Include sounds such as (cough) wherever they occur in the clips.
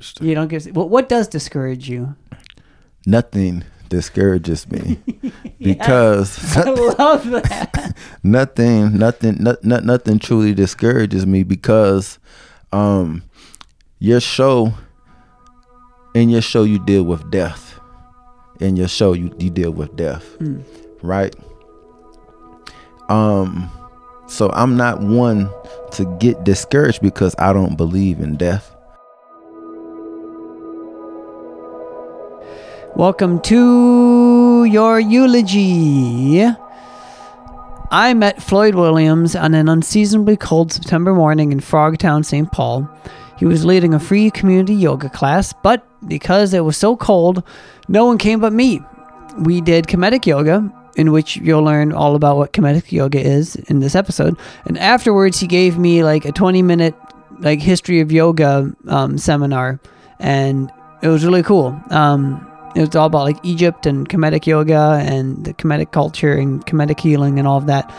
discouraged. You don't get. Well, what does discourage you? Nothing discourages me (laughs) because (laughs) I love that. (laughs) nothing, nothing, not, not, nothing truly discourages me because um, your show, in your show, you deal with death. In your show, you, you deal with death, Mm. right? Um, so I'm not one to get discouraged because I don't believe in death. Welcome to your eulogy. I met Floyd Williams on an unseasonably cold September morning in Frogtown, St. Paul. He was leading a free community yoga class, but because it was so cold, no one came but me. We did Kemetic yoga, in which you'll learn all about what Kemetic yoga is in this episode. And afterwards, he gave me like a 20 minute like history of yoga um, seminar, and it was really cool. Um, it was all about like Egypt and Kemetic yoga and the Kemetic culture and Kemetic healing and all of that.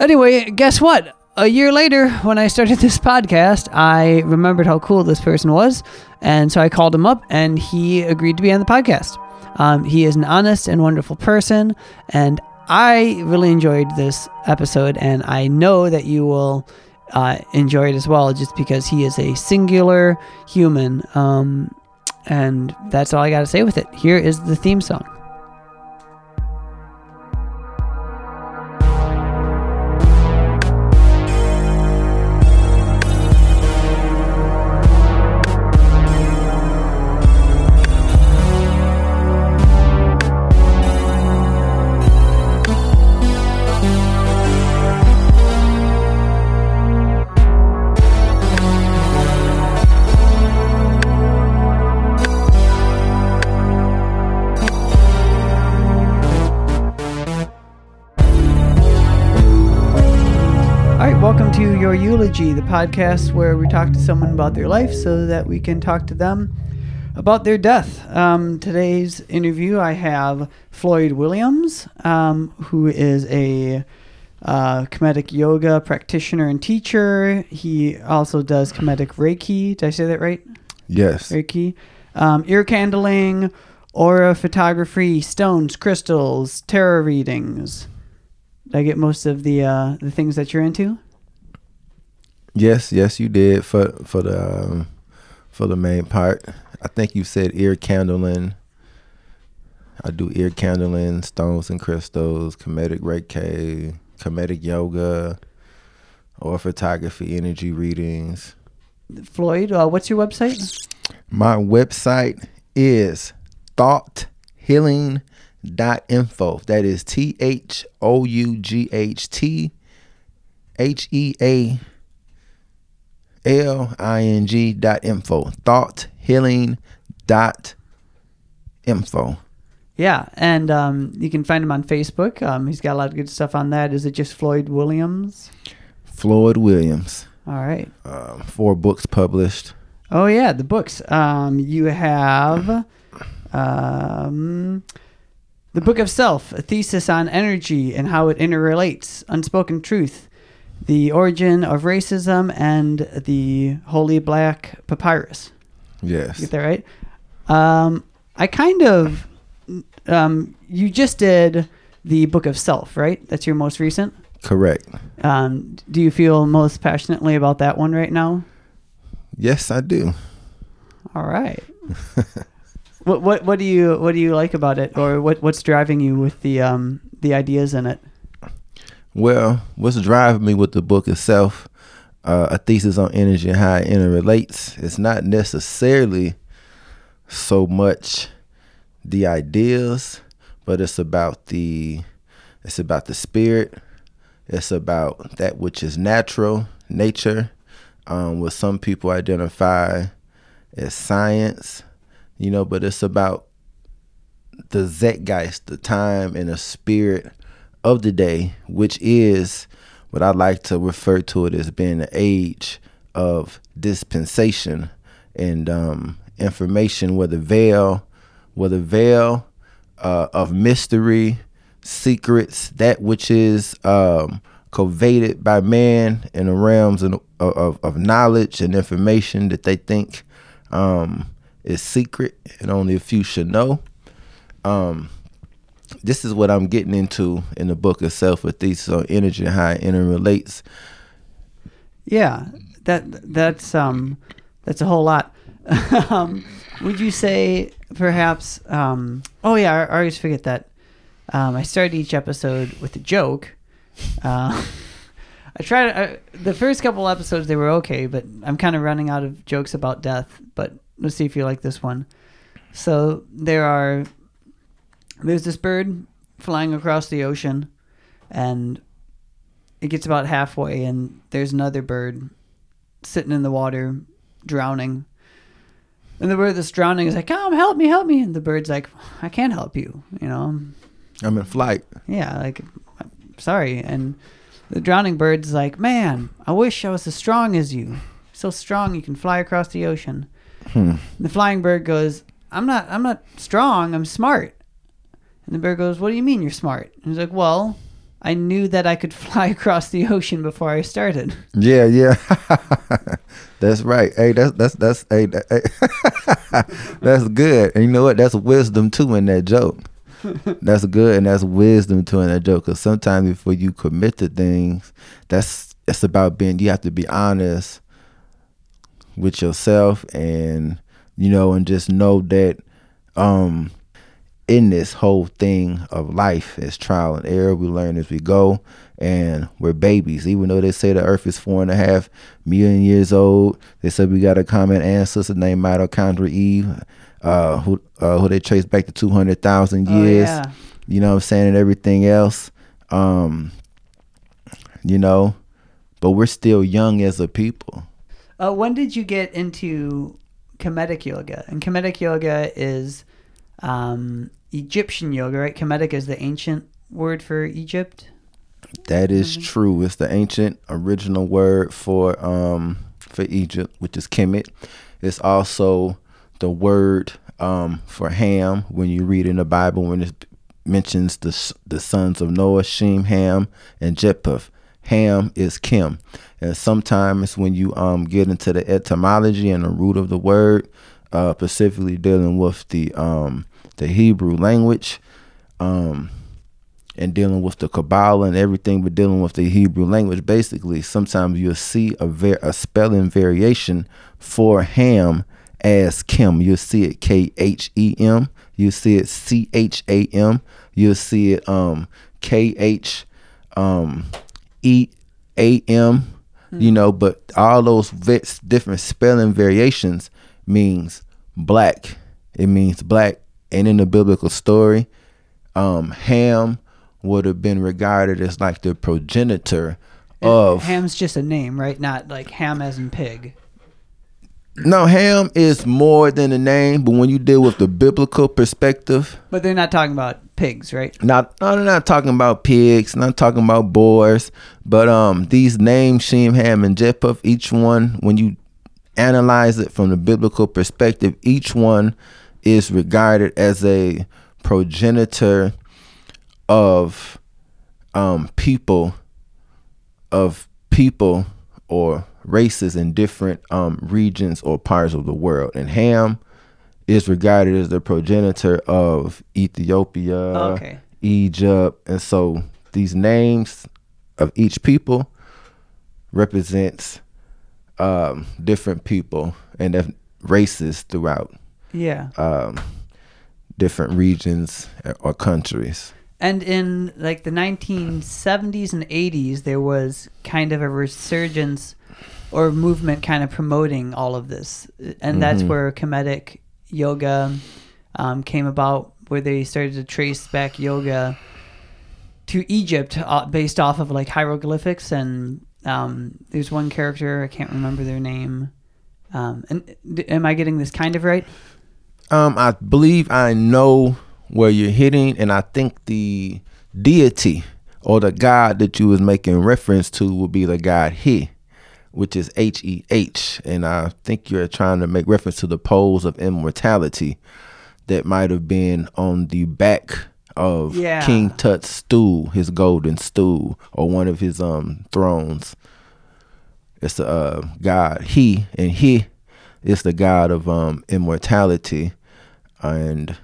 Anyway, guess what? A year later, when I started (laughs) this podcast, I remembered how cool this person was. And so I called him up and he agreed to be on the podcast. Um, he is an honest and wonderful person. And I really enjoyed this episode. And I know that you will uh, enjoy it as well, just because he is a singular human. Um, and that's all I got to say with it. Here is the theme song. Your Eulogy, the podcast where we talk to someone about their life so that we can talk to them about their death. Um, today's interview, I have Floyd Williams, um, who is a uh, Kemetic yoga practitioner and teacher. He also does Kemetic Reiki. Did I say that right? Yes. Reiki, um, ear candling, aura photography, stones, crystals, tarot readings. Did I get most of the uh, the things that you're into? Yes, yes, you did for for the um, for the main part. I think you said ear candling. I do ear candling, stones and crystals, Kemetic reiki, Kemetic yoga, aura photography, energy readings. Floyd, uh, what's your website? My website is thoughthealing.info. That is T H O U G H T H E A L I N G dot info. Thought healing dot info. Yeah, and um, you can find him on Facebook. Um, he's got a lot of good stuff on that. Is it just Floyd Williams? Floyd Williams. All right. Uh, four books published. Oh yeah, the books. Um, you have um, the Book of Self, a thesis on energy and how it interrelates, unspoken truth, the origin of racism, and the Holy Black Papyrus. Yes. Get that right? Um, I kind of, um, you just did the Book of Self, right? That's your most recent. Correct. Um, do you feel most passionately about that one right now? Yes, I do. All right. (laughs) what what what do you what do you like about it, or what what's driving you with the um the ideas in it? Well, what's driving me with the book itself, uh, a thesis on energy and how it interrelates, it's not necessarily so much the ideas, but it's about the it's about the spirit. It's about that which is natural, nature, um, what some people identify as science, you know, but it's about the zeitgeist, the time and the spirit of the day, which is what I like to refer to it as being the age of dispensation and um, information, where the veil, where the veil uh, of mystery, secrets, that which is um, coveted by man in the realms of, of, of knowledge and information that they think um, is secret and only a few should know. Um, this is what I'm getting into in the book itself, a thesis on energy and how it interrelates. Yeah, that that's um that's a whole lot. (laughs) um, would you say perhaps? Um, oh yeah, I, I always forget that. Um, I started each episode with a joke. Uh, (laughs) I tried I, the first couple episodes; they were okay, but I'm kind of running out of jokes about death. But let's see if you like this one. So there are there's this bird flying across the ocean, and it gets about halfway, and there's another bird sitting in the water, drowning. And the bird that's drowning is like, "Come, help me, help me!" And the bird's like, "I can't help you," you know. I'm in flight. Yeah, like, sorry. And the drowning bird's like, "Man, I wish I was as strong as you. So strong you can fly across the ocean." Hmm. The flying bird goes, "I'm not. I'm not strong. I'm smart." And the bird goes, "What do you mean you're smart?" And he's like, "Well, I knew that I could (laughs) fly across the ocean before I started." Yeah, yeah. (laughs) that's right. Hey, that's that's that's hey, that, hey. (laughs) that's good. And you know what? That's wisdom too in that joke. that's good, and that's wisdom too in that joke. Because sometimes before you commit to things, that's it's about being. You have to be honest with yourself, and you know, and just know that um in this whole thing of life is trial and error. We learn as we go, and we're babies. Even though they say the Earth is four and a half million years old, they said we got a common ancestor named Mitochondria Eve, uh, who uh, who they trace back to two hundred thousand years. yeah. You know what I'm saying, and everything else. Um, you know, but we're still young as a people. Uh, when did you get into Kemetic yoga? And Kemetic yoga is um, Egyptian yoga, right? Kemetic is the ancient word for Egypt. That is Mhm. true. It's the ancient original word for um for Egypt, which is Kemet. It's also the word um for Ham when you read in the Bible when it mentions the the sons of Noah, Shem, Ham, and Japheth. Ham is Khem, and sometimes when you um get into the etymology and the root of the word, uh, specifically dealing with the um the Hebrew language, um and dealing with the Kabbalah and everything, but dealing with the Hebrew language, basically, sometimes you'll see a ver- a spelling variation for Ham as Khem. You'll see it K H E M. You'll see it C H A M. You'll see it um K H um E A M. You know, but all those ve- different spelling variations means black. It means black. And in the biblical story, um, Ham would have been regarded as like the progenitor And of Ham's just a name, right? Not like ham as in pig. no Ham is more than a name, but when you deal with the biblical perspective, But they're not talking about pigs, right? not I'm not talking about pigs, not talking about boars, but um these names Shem, Ham, and Japheth, each one when you analyze it from the biblical perspective, each one is regarded as a progenitor of um people of people or races in different um regions or parts of the world. And Ham is regarded as the progenitor of Ethiopia, okay. Egypt, and so these names of each people represents um, different people and races throughout Yeah. um, different regions or countries. And in like the 1970s and 80s, there was kind of a resurgence or movement kind of promoting all of this. And that's Mhm. where Kemetic yoga um, came about, where they started to trace back yoga to Egypt uh, based off of like hieroglyphics. And um, there's one character, I can't remember their name. Um, and d- am I getting this kind of right? Um, I believe I know where you're hitting, and I think the deity or the god that you was making reference to will be the god Heh, which is H E H, and I think you're trying to make reference to the poles of immortality that might have been on the back of Yeah. King Tut's stool, his golden stool, or one of his um thrones. It's a uh, god Heh, and Heh is the god of um immortality, and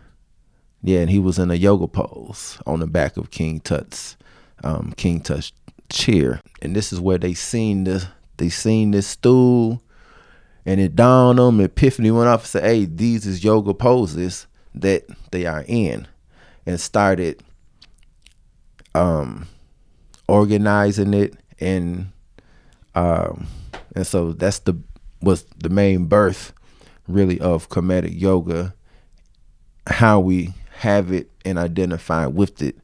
yeah, and he was in a yoga pose on the back of King Tut's um, King Tut's chair, and this is where they seen this they seen this stool, and it dawned on them. Epiphany went off and said, "Hey, these is yoga poses that they are in," and started um organizing it and um and so that's the was the main birth really of Kemetic yoga how we have it and identify with it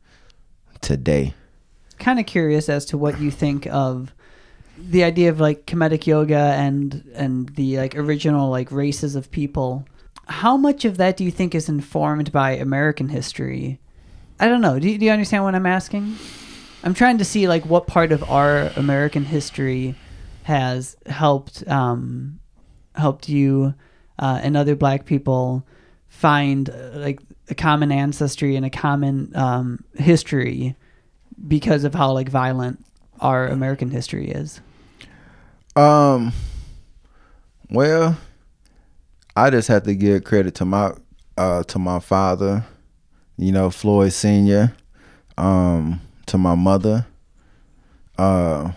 today Kind of curious as to what you think of the idea of like Kemetic yoga and and the like original like races of people. How much of that do you think is informed by American history? I don't know. Do you, do you understand what I'm asking? I'm trying to see like what part of our American history has helped um, helped you uh, and other Black people find uh, like a common ancestry and a common um, history because of how like violent our American history is. Um. Well, I just have to give credit to my uh to my father, you know, Floyd Senior, um, to my mother, uh,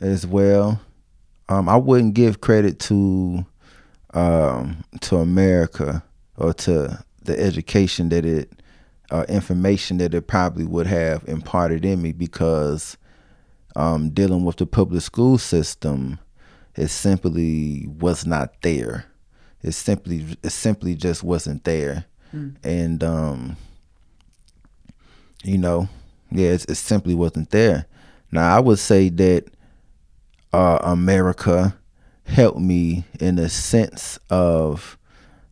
as well. Um, I wouldn't give credit to um to America or to the education that it or information that it probably would have imparted in me because um, dealing with the public school system, it simply was not there. It simply it simply just wasn't there, and um, you know, yeah, it, it simply wasn't there. Now I would say that uh, America helped me in the sense of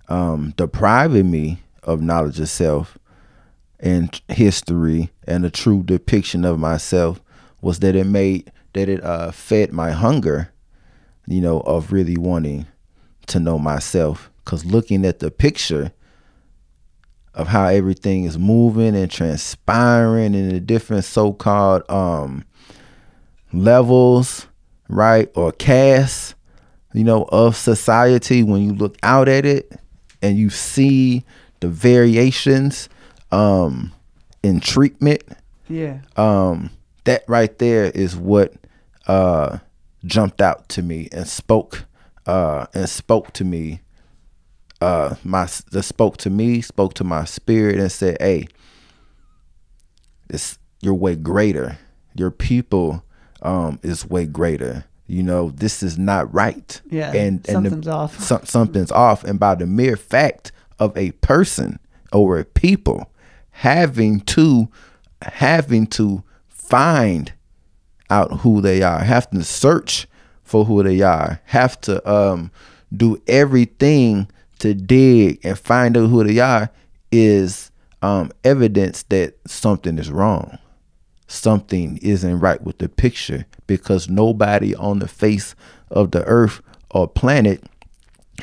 um, depriving me of knowledge of self and history and a true depiction of myself was that it made that it uh, fed my hunger, you know, of really wanting to know myself. Cause looking at the picture of how everything is moving and transpiring in the different so-called um, levels, right, or castes, you know, of society. When you look out at it and you see the variations um, in treatment, Yeah. um, that right there is what uh, jumped out to me and spoke uh, and spoke to me. Uh, my that spoke to me, spoke to my spirit, and said, "Hey, it's you're way greater. Your people um, is way greater. You know, this is not right. Yeah, and and the- something's off. (laughs) some- something's off. And by the mere fact of a person or a people having to having to find out who they are, have to search for who they are, have to um do everything to dig and find out who they are is um evidence that something is wrong. Something isn't right with the picture because nobody on the face of the earth or planet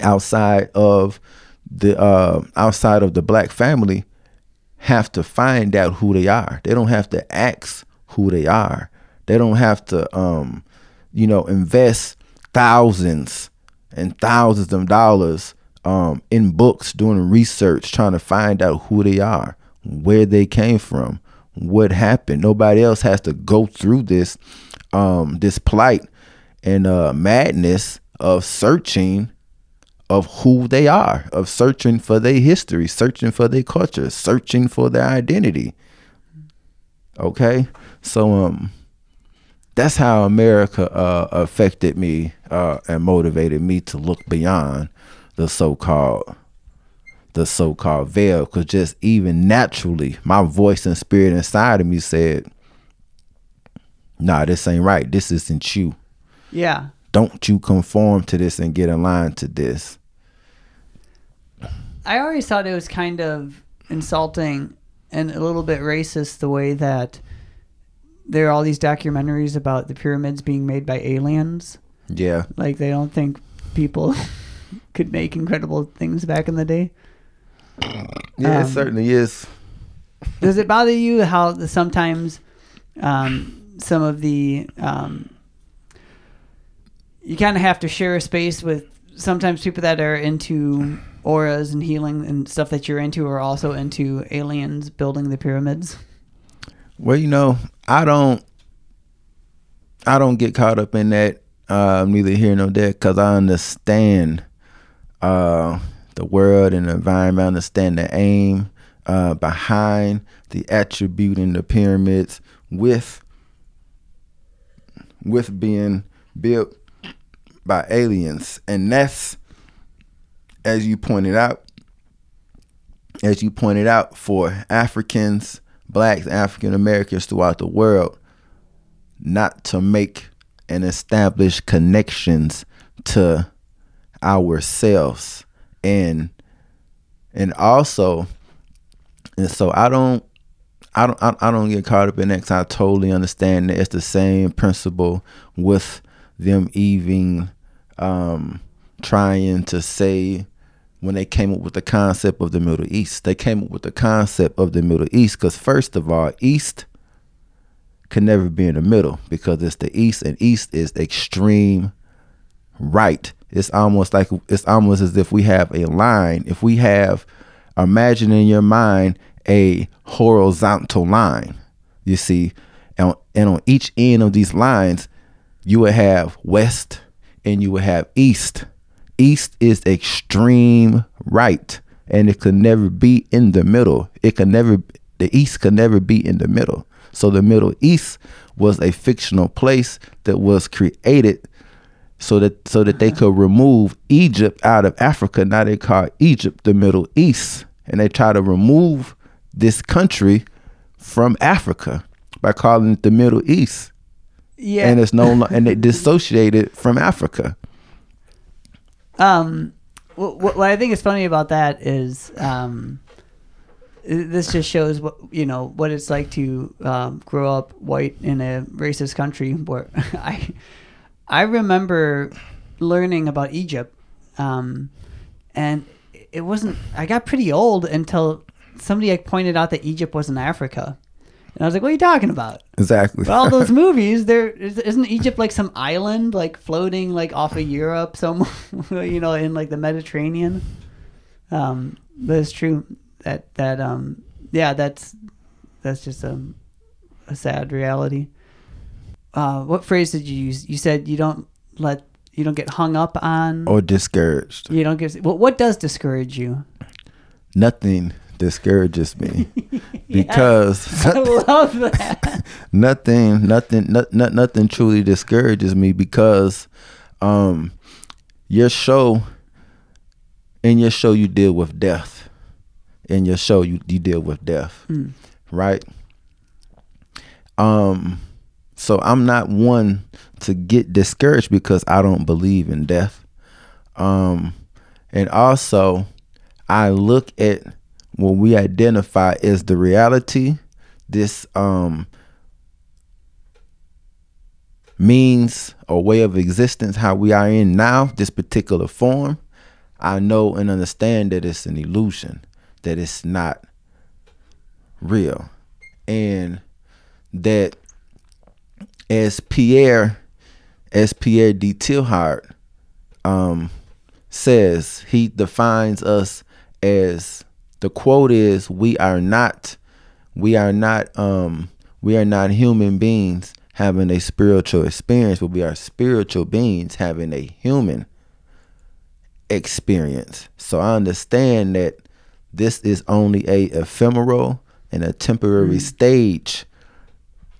outside of the uh, outside of the black family have to find out who they are. They don't have to ask who they are. They don't have to um, you know, invest thousands and thousands of dollars um, in books doing research trying to find out who they are, where they came from, what happened. Nobody else has to go through this um, this plight and uh, madness of searching of who they are, of searching for their history, searching for their culture, searching for their identity. Okay, so um, that's how America uh, affected me uh, and motivated me to look beyond the so-called the so-called veil, because just even naturally, my voice and spirit inside of me said, "Nah, this ain't right. This isn't you." Yeah. don't you conform to this and get in line to this. I always thought it was kind of insulting and a little bit racist the way that there are all these documentaries about the pyramids being made by aliens. Yeah. Like they don't think people (laughs) could make incredible things back in the day. Yeah, Um, it certainly is. Does it bother you how the, sometimes um, some of the um, you kind of have to share a space with sometimes people that are into auras and healing and stuff that you're into are also into aliens building the pyramids. Well, you know, I don't, I don't get caught up in that. Uh, neither here nor there, because I understand uh, the world and the environment. Understand the aim uh, behind the attributing the pyramids with with being built by aliens, and that's as you pointed out, as you pointed out, for Africans, blacks, African Americans throughout the world, not to make and establish connections to ourselves and and also and so I don't I don't I, don't get caught up in that 'cause I totally understand that it's the same principle with them even um trying to say when they came up with the concept of the Middle East. They came up with the concept of the Middle East because first of all, East can never be in the middle because it's the East and East is extreme right. It's almost like it's almost as if we have a line. If we have imagine in your mind a horizontal line, you see, and, and on each end of these lines, you would have west and you would have east. East is extreme right, and it could never be in the middle. It could never, the East could never be in the middle. So the Middle East was a fictional place that was created so that so that they could remove Egypt out of Africa. Now they call Egypt the Middle East, and they try to remove this country from Africa by calling it the Middle East, Yeah. and it's no and they dissociate it from Africa. Um, what, what I think is funny about that is um, this just shows what you know what it's like to um, grow up white in a racist country. Where (laughs) I I remember learning about Egypt, um, and it wasn't. I got pretty old until somebody like pointed out that Egypt was in Africa, and I was like, "What are you talking about?" Exactly. But all those (laughs) movies, there is- isn't Egypt like some island like floating like off of Europe, some (laughs) you know, in like the Mediterranean. Um, but it's true that that um, yeah, that's that's just a a sad reality. Uh, what phrase did you use? You said you don't let you don't get hung up on. or discouraged. You don't get. What what does discourage you? Nothing discourages me (laughs) because (laughs) I love that. (laughs) nothing nothing not, not, nothing truly discourages me because um your show in your show you deal with death in your show you, you deal with death right um so i'm not one to get discouraged because i don't believe in death. Um and also i look at what we identify as the reality. This um means or way of existence how we are in now this particular form i know and understand that it's an illusion that it's not real. And that as pierre as pierre de Teilhard um says he defines us as the quote is we are not we are not um we are not human beings having a spiritual experience but we are spiritual beings having a human experience. So i understand that this is only a ephemeral and a temporary stage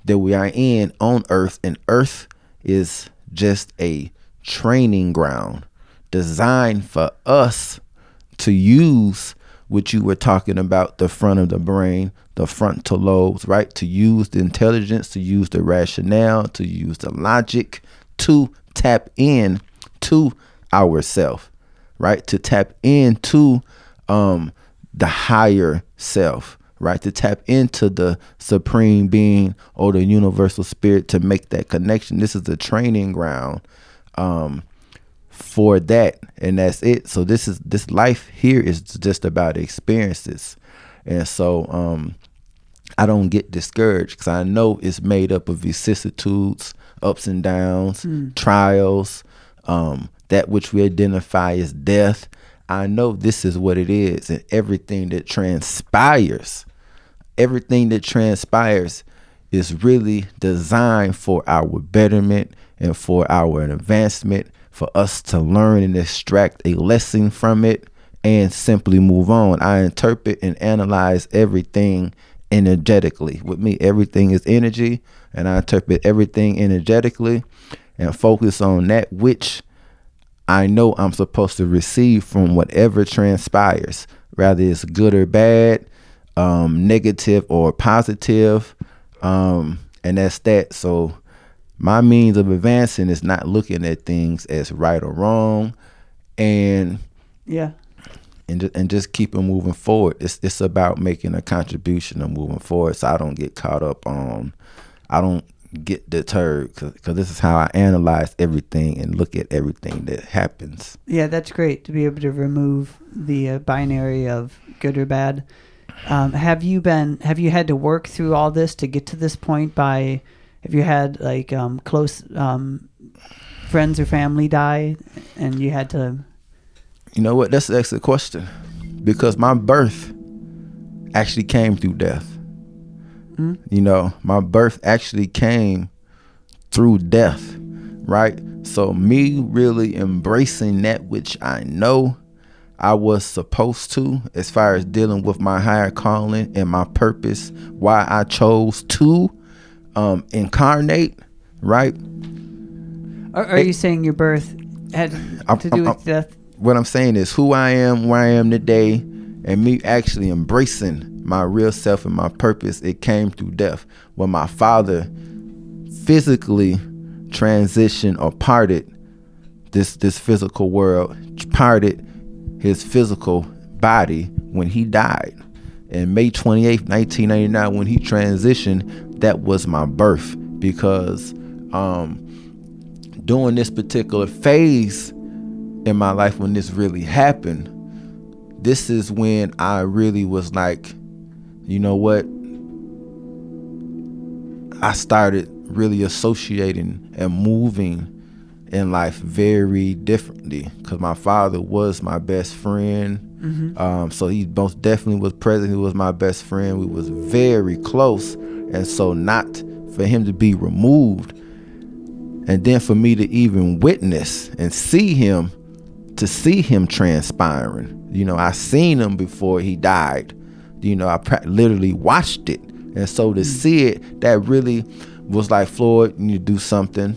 that we are in on earth and earth is just a training ground designed for us to use what you were talking about the front of the brain the frontal lobes right? To use the intelligence to use the rationale to use the logic to tap in to ourself right? To tap into um the higher self right to tap into the supreme being or the universal spirit to make that connection. This is the training ground um for that and that's it. So this is this life here is just about experiences. And so um i don't get discouraged because i know it's made up of vicissitudes ups and downs trials um that which we identify as death. I know this is what it is, and everything that transpires, everything that transpires is really designed for our betterment and for our advancement, for us to learn and extract a lesson from it and simply move on. I interpret and analyze everything energetically. With me, everything is energy, and I interpret everything energetically and focus on that which I know I'm supposed to receive from whatever transpires, whether it's good or bad, um, negative or positive, um, and that's that. So my means of advancing is not looking at things as right or wrong, and Yeah. and just, and just keep it moving forward. It's it's about making a contribution and moving forward. So I don't get caught up on, I don't get deterred because this is how I analyze everything and look at everything that happens. Yeah, that's great to be able to remove the uh, binary of good or bad. Um, have you been? Have you had to work through all this to get to this point? By have you had like um, close um, friends or family die, and you had to? You know what? That's an excellent question because my birth actually came through death. Mm? You know, my birth actually came through death, right? So, me really embracing that which I know I was supposed to, as far as dealing with my higher calling and my purpose, why I chose to um, incarnate, right? Are, are Hey. you saying your birth had I'm- to do I'm- with death? what I'm saying is who I am, where I am today, and me actually embracing my real self and my purpose. It came through death. When my father physically transitioned or parted this this physical world, parted his physical body when he died. And May 28th, 1999, when he transitioned, that was my birth because um, during this particular phase in my life when this really happened, this is when I really was like, you know what? I started really associating and moving in life very differently because my father was my best friend. Um, so he most definitely was present. He was my best friend. We was very close, and so not for him to be removed, and then for me to even witness and see him to see him transpiring. You know, I seen him before he died. You know, I pra- literally watched it, and so to see it, that really was like Floyd. You need to do something.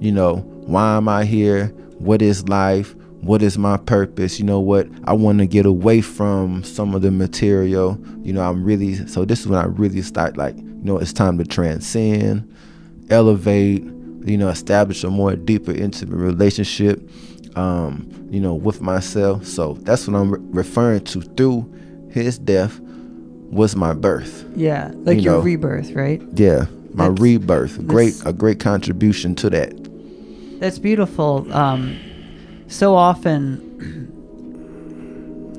You know, why am I here? What is life? What is my purpose? You know what? I want to get away from some of the material. You know, I'm really so. This is when I really start like, you know, it's time to transcend, elevate. You know, establish a more deeper, intimate relationship um, you know, with myself. So that's what I'm re- referring to through his death was my birth. Yeah, like You your know. rebirth, right? Yeah, my That's- rebirth. Great, a great contribution to that. That's beautiful. Um, so often,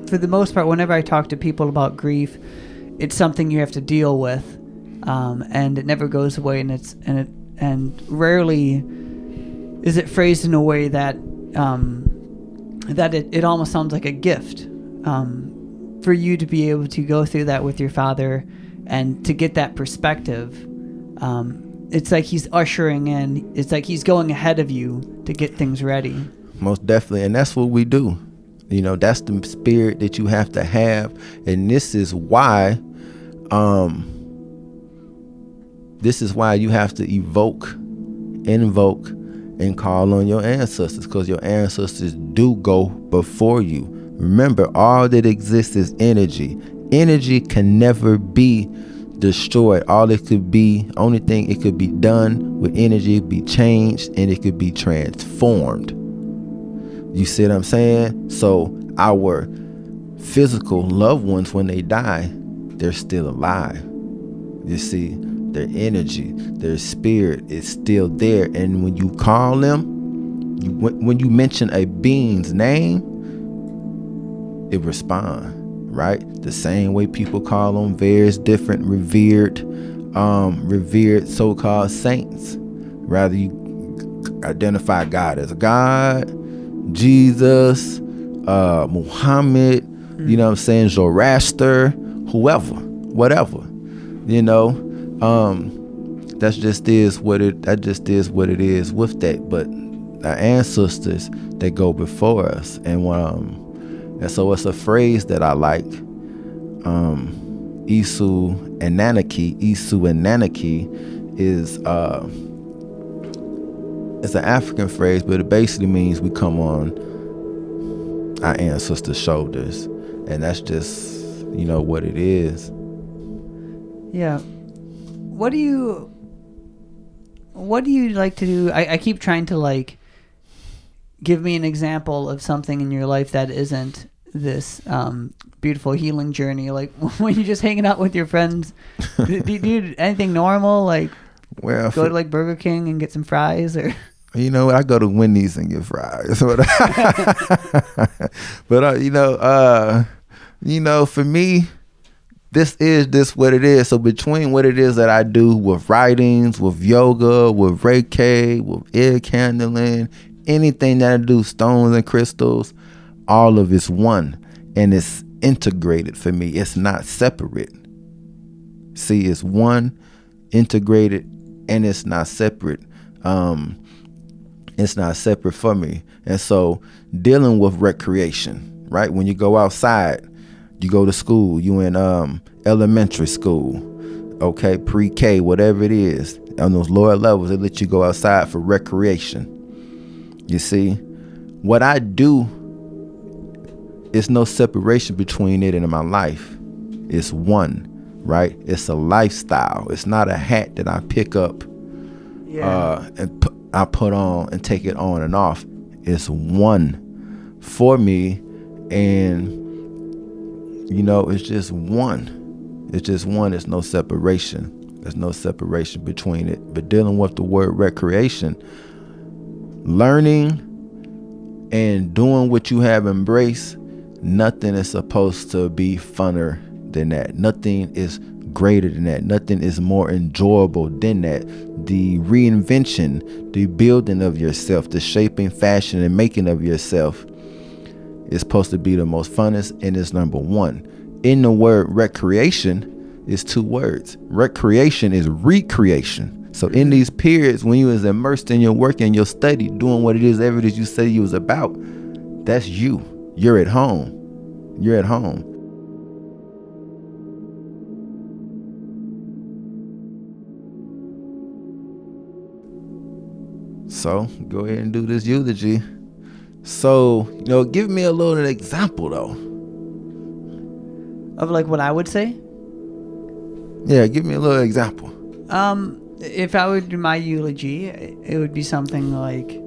for the most part, whenever I talk to people about grief, it's something you have to deal with, um, and it never goes away. And it's and it and rarely is it phrased in a way that um, that it, it almost sounds like a gift um, for you to be able to go through that with your father and to get that perspective. Um, it's like he's ushering in. It's like he's going ahead of you to get things ready. Most definitely, and that's what we do. You know, that's the spirit that you have to have, and this is why, um, this is why you have to evoke, invoke, and call on your ancestors, because your ancestors do go before you. Remember, all that exists is energy. Energy can never be destroyed. All it could be, only thing it could be done with energy, be changed, and it could be transformed. You see what I'm saying? So our physical loved ones, when they die, they're still alive. You see, their energy, their spirit is still there. And when you call them, when you mention a being's name, it respond right the same way people call on various different revered um revered so-called saints rather you identify god as god Jesus, uh, Muhammad, you know what I'm saying, Zoroaster, whoever, whatever. You know, um, that's just is what it that just is what it is with that. But our ancestors that go before us and um and so it's a phrase that I like. Um Isu and Nanaki, Isu and Nanaki is uh it's an African phrase, but it basically means we come on our ancestors' shoulders. And that's just, you know, what it is. Yeah. What do you what do you like to do? I, I keep trying to like give me an example of something in your life that isn't this um, beautiful healing journey. Like (laughs) when you're just hanging out with your friends, do, do you do anything normal? Like Well, go to like Burger King and get some fries or You know? I go to Wendy's and get fries. (laughs) but (laughs) but uh, you know, uh, you know, for me, this is this what it is. So between what it is that I do with writings, with yoga, with Reiki, with ear candling, anything that I do, stones and crystals, all of it's one, and it's integrated for me. It's not separate. See, it's one, integrated, and it's not separate. Um, it's not separate for me. And so dealing with recreation, right? When you go outside, you go to school, you in um elementary school, okay, pre-K, whatever it is, on those lower levels, they let you go outside for recreation. You see, what I do is no separation between it and my life. It's one, right? It's a lifestyle. It's not a hat that I pick up uh, and pu- I put on and take it on and off. It's one for me, and you know, it's just one. It's just one. It's no separation. There's no separation between it. But dealing with the word recreation, learning and doing what you have embraced, nothing is supposed to be funner than that. Nothing is greater than that. Nothing is more enjoyable than that. The reinvention, the building of yourself, the shaping, fashion, and making of yourself is supposed to be the most funnest and it's number one. In the word recreation is two words. Recreation is recreation. So in mm-hmm. these periods when you was immersed in your work and your study, doing what it is ever that you say you was about, that's you. You're at home. You're at home. So go ahead and do this eulogy. So, you know, give me a little example though. of like what I would say. Yeah, give me a little example. Um, if I would do my eulogy, it would be something like,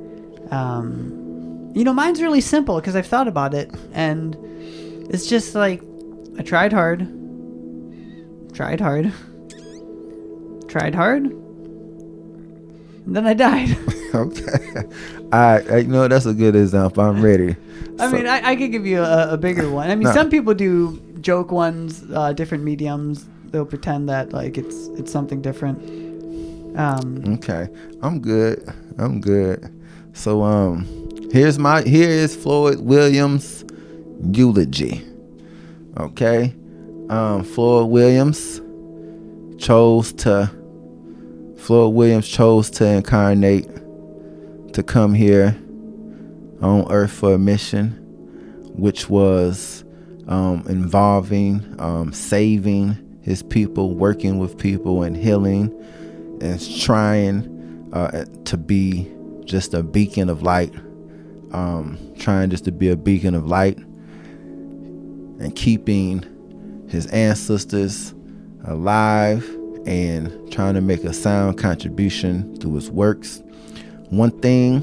um, you know, mine's really simple because I've thought about it, and it's just like I tried hard, tried hard, tried hard, and then I died. (laughs) okay. I, I you know that's a good example. I'm ready. I So- mean, I, I could give you a, a bigger one. I mean, No. some people do joke ones, uh, different mediums. They'll pretend that like it's it's something different. Um, Okay, I'm good. I'm good. So um, here's my here is Floyd Williams' eulogy. Okay, um, Floyd Williams chose to. Floyd Williams chose to incarnate, to come here on Earth for a mission, which was um, involving um, saving his people, working with people, and healing and trying uh, to be just a beacon of light, um, trying just to be a beacon of light, and keeping his ancestors alive and trying to make a sound contribution through his works. One thing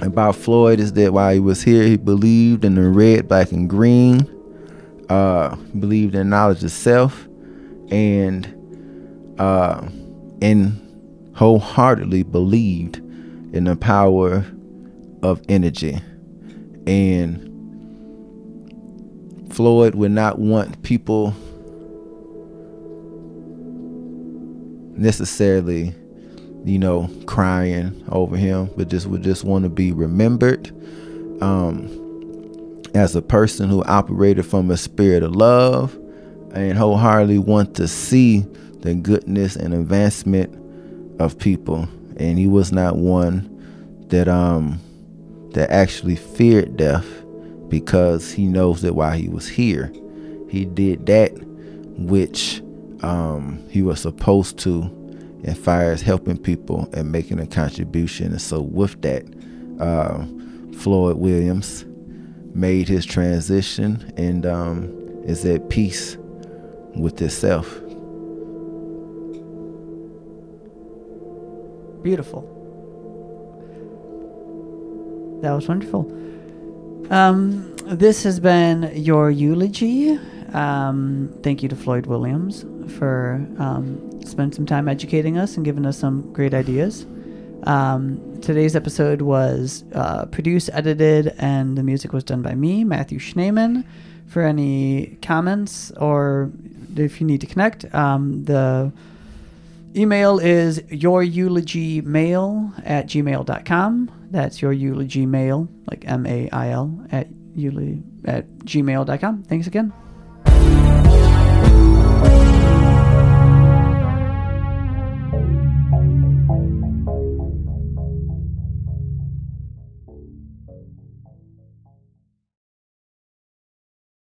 about Floyd is that while he was here, he believed in the red, black, and green, uh, believed in knowledge of self, and uh, and wholeheartedly believed in the power of energy. And Floyd would not want people necessarily, you know, crying over him, but just would just want to be remembered um, as a person who operated from a spirit of love and wholeheartedly want to see the goodness and advancement of people. And he was not one that um that actually feared death because he knows that while he was here, he did that which um, he was supposed to, and far as helping people and making a contribution. And so, with that, uh, Floyd Williams made his transition and um, is at peace with himself. Beautiful. That was wonderful. Um, this has been your eulogy. Um, thank you to Floyd Williams for um, spending some time educating us and giving us some great ideas. Um, today's episode was uh, produced, edited, and the music was done by me, Matthew Schneeman. For any comments or if you need to connect, um, the email is your eulogy mail at gmail.com. That's your eulogy mail, like M A I L, at, at gmail.com. Thanks again.